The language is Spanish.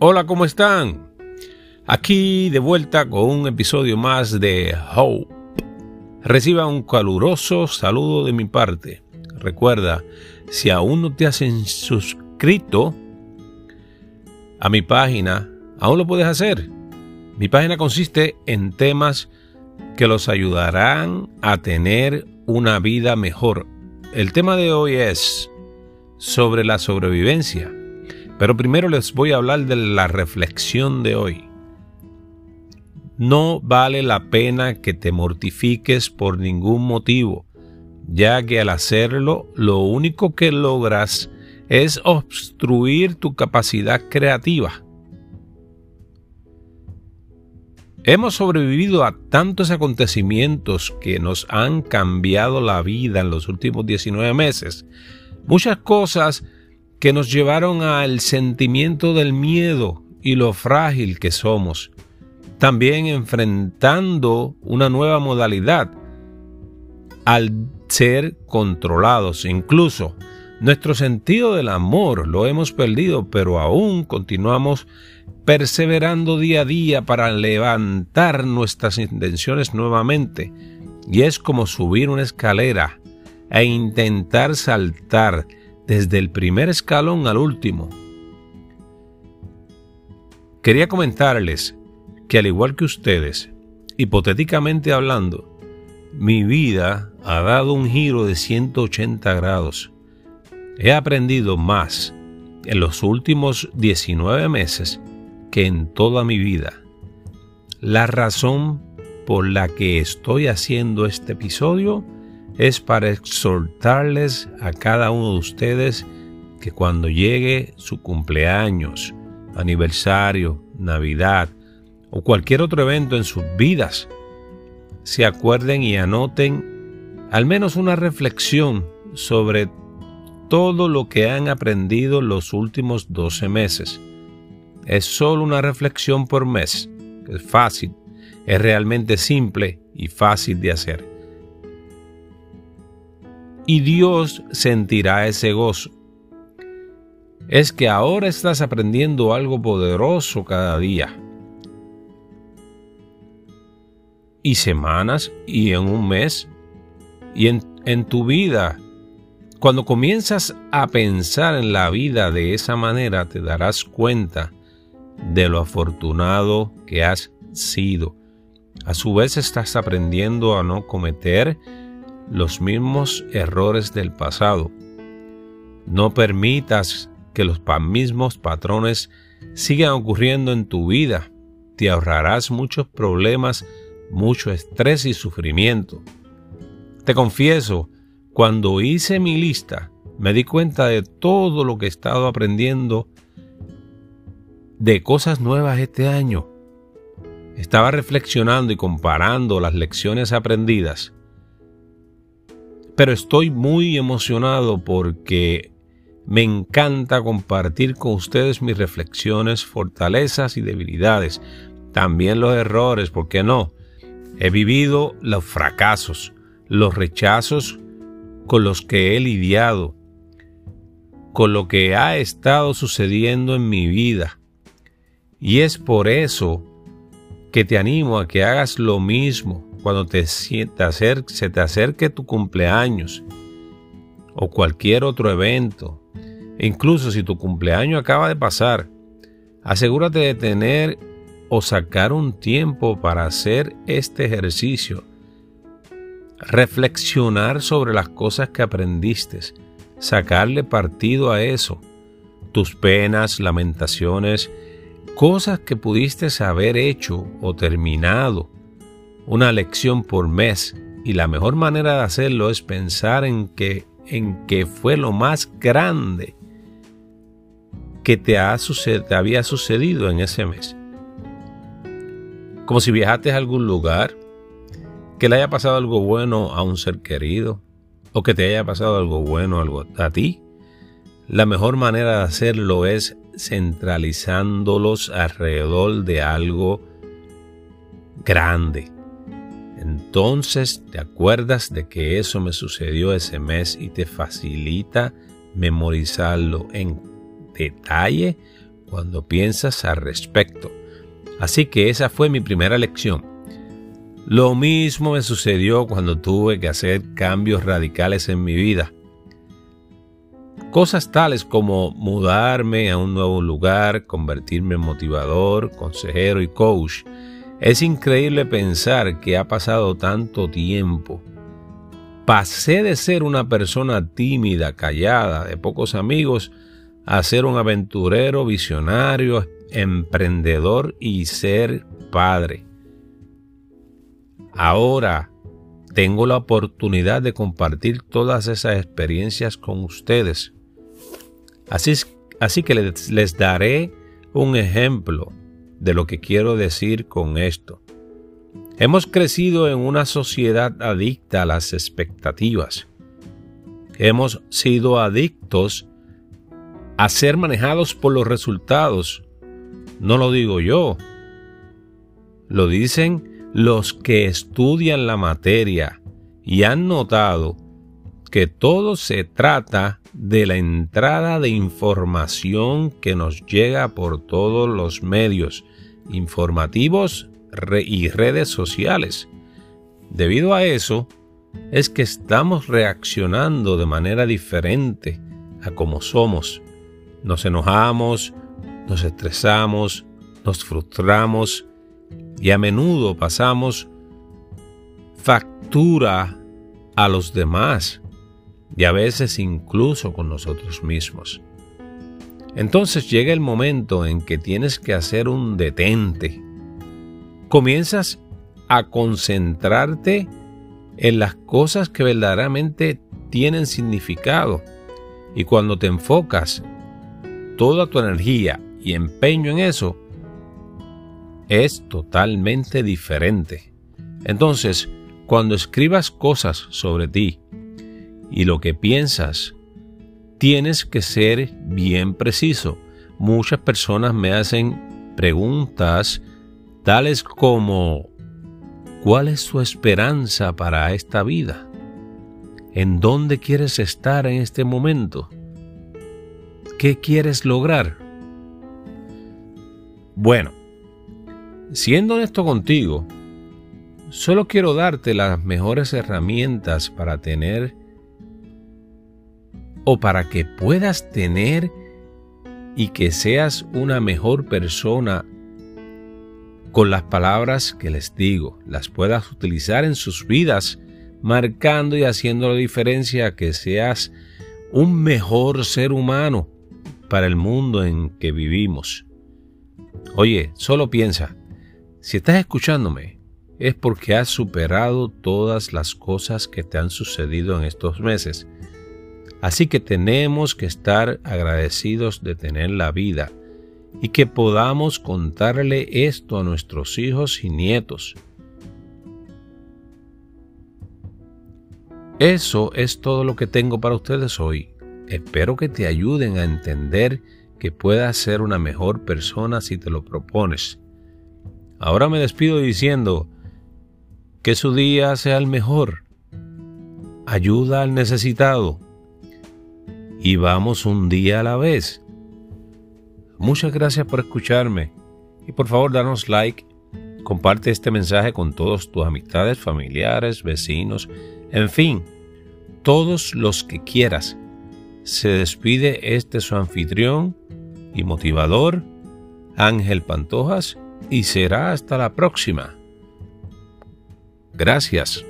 Hola, ¿cómo están? Aquí de vuelta con un episodio más de Hope. Reciba un caluroso saludo de mi parte. Recuerda, si aún no te has suscrito a mi página, aún lo puedes hacer. Mi página consiste en temas que los ayudarán a tener una vida mejor. El tema de hoy es sobre la sobrevivencia. Pero primero les voy a hablar de la reflexión de hoy. No vale la pena que te mortifiques por ningún motivo, ya que al hacerlo lo único que logras es obstruir tu capacidad creativa. Hemos sobrevivido a tantos acontecimientos que nos han cambiado la vida en los últimos 19 meses. Muchas cosas que nos llevaron al sentimiento del miedo y lo frágil que somos. También enfrentando una nueva modalidad al ser controlados. Incluso nuestro sentido del amor lo hemos perdido, pero aún continuamos perseverando día a día para levantar nuestras intenciones nuevamente. Y es como subir una escalera e intentar saltar desde el primer escalón al último. Quería comentarles que al igual que ustedes, hipotéticamente hablando, mi vida ha dado un giro de 180 grados. He aprendido más en los últimos 19 meses que en toda mi vida. La razón por la que estoy haciendo este episodio es para exhortarles a cada uno de ustedes que cuando llegue su cumpleaños, aniversario, Navidad o cualquier otro evento en sus vidas, se acuerden y anoten al menos una reflexión sobre todo lo que han aprendido los últimos 12 meses. Es solo una reflexión por mes. Es fácil, es realmente simple y fácil de hacer y Dios sentirá ese gozo. Es que ahora estás aprendiendo algo poderoso cada día. Y semanas y en un mes y en, en tu vida. Cuando comienzas a pensar en la vida de esa manera, te darás cuenta de lo afortunado que has sido. A su vez estás aprendiendo a no cometer los mismos errores del pasado. No permitas que los mismos patrones sigan ocurriendo en tu vida. Te ahorrarás muchos problemas, mucho estrés y sufrimiento. Te confieso, cuando hice mi lista, me di cuenta de todo lo que he estado aprendiendo de cosas nuevas este año. Estaba reflexionando y comparando las lecciones aprendidas pero estoy muy emocionado porque me encanta compartir con ustedes mis reflexiones, fortalezas y debilidades, también los errores, ¿por qué no? He vivido los fracasos, los rechazos con los que he lidiado, con lo que ha estado sucediendo en mi vida. Y es por eso que te animo a que hagas lo mismo cuando te, se te acerque tu cumpleaños o cualquier otro evento, incluso si tu cumpleaños acaba de pasar, asegúrate de tener o sacar un tiempo para hacer este ejercicio. Reflexionar sobre las cosas que aprendiste, sacarle partido a eso, tus penas, lamentaciones, cosas que pudiste haber hecho o terminado una lección por mes y la mejor manera de hacerlo es pensar en que, en que fue lo más grande que te, ha había sucedido en ese mes. Como si viajaste a algún lugar, que le haya pasado algo bueno a un ser querido o que te haya pasado algo bueno algo a ti. La mejor manera de hacerlo es centralizándolos alrededor de algo grande, entonces te acuerdas de que eso me sucedió ese mes y te facilita memorizarlo en detalle cuando piensas al respecto. Así que esa fue mi primera lección. Lo mismo me sucedió cuando tuve que hacer cambios radicales en mi vida. Cosas tales como mudarme a un nuevo lugar, convertirme en motivador, consejero y coach. Es increíble pensar que ha pasado tanto tiempo. Pasé de ser una persona tímida, callada, de pocos amigos, a ser un aventurero, visionario, emprendedor y ser padre. Ahora tengo la oportunidad de compartir todas esas experiencias con ustedes. Así, que les daré un ejemplo de lo que quiero decir con esto. Hemos crecido en una sociedad adicta a las expectativas. Hemos sido adictos a ser manejados por los resultados. No lo digo yo. Lo dicen los que estudian la materia y han notado que todo se trata de la entrada de información que nos llega por todos los medios informativos y redes sociales. Debido a eso, es que estamos reaccionando de manera diferente a como somos. Nos enojamos, nos estresamos, nos frustramos y a menudo pasamos factura a los demás y a veces incluso con nosotros mismos. Entonces llega el momento en que tienes que hacer un detente. Comienzas a concentrarte en las cosas que verdaderamente tienen significado. Y cuando te enfocas toda tu energía y empeño en eso, es totalmente diferente. Entonces, cuando escribas cosas sobre ti y lo que piensas, tienes que ser bien preciso. Muchas personas me hacen preguntas tales como ¿cuál es tu esperanza para esta vida? ¿En dónde quieres estar en este momento? ¿Qué quieres lograr? Bueno, Siendo honesto contigo, solo quiero darte las mejores herramientas para tener o para que puedas tener y que seas una mejor persona con las palabras que les digo, las puedas utilizar en sus vidas, marcando y haciendo la diferencia que seas un mejor ser humano para el mundo en que vivimos. Oye, solo piensa, si estás escuchándome, es porque has superado todas las cosas que te han sucedido en estos meses. Así que tenemos que estar agradecidos de tener la vida y que podamos contarle esto a nuestros hijos y nietos. Eso es todo lo que tengo para ustedes hoy. Espero que te ayuden a entender que puedas ser una mejor persona si te lo propones. Ahora me despido diciendo que su día sea el mejor. Ayuda al necesitado. Y vamos un día a la vez. Muchas gracias por escucharme y por favor danos like. Comparte este mensaje con todos tus amistades, familiares, vecinos, en fin, todos los que quieras. Se despide este su anfitrión y motivador, Ángel Pantojas y será hasta la próxima. Gracias.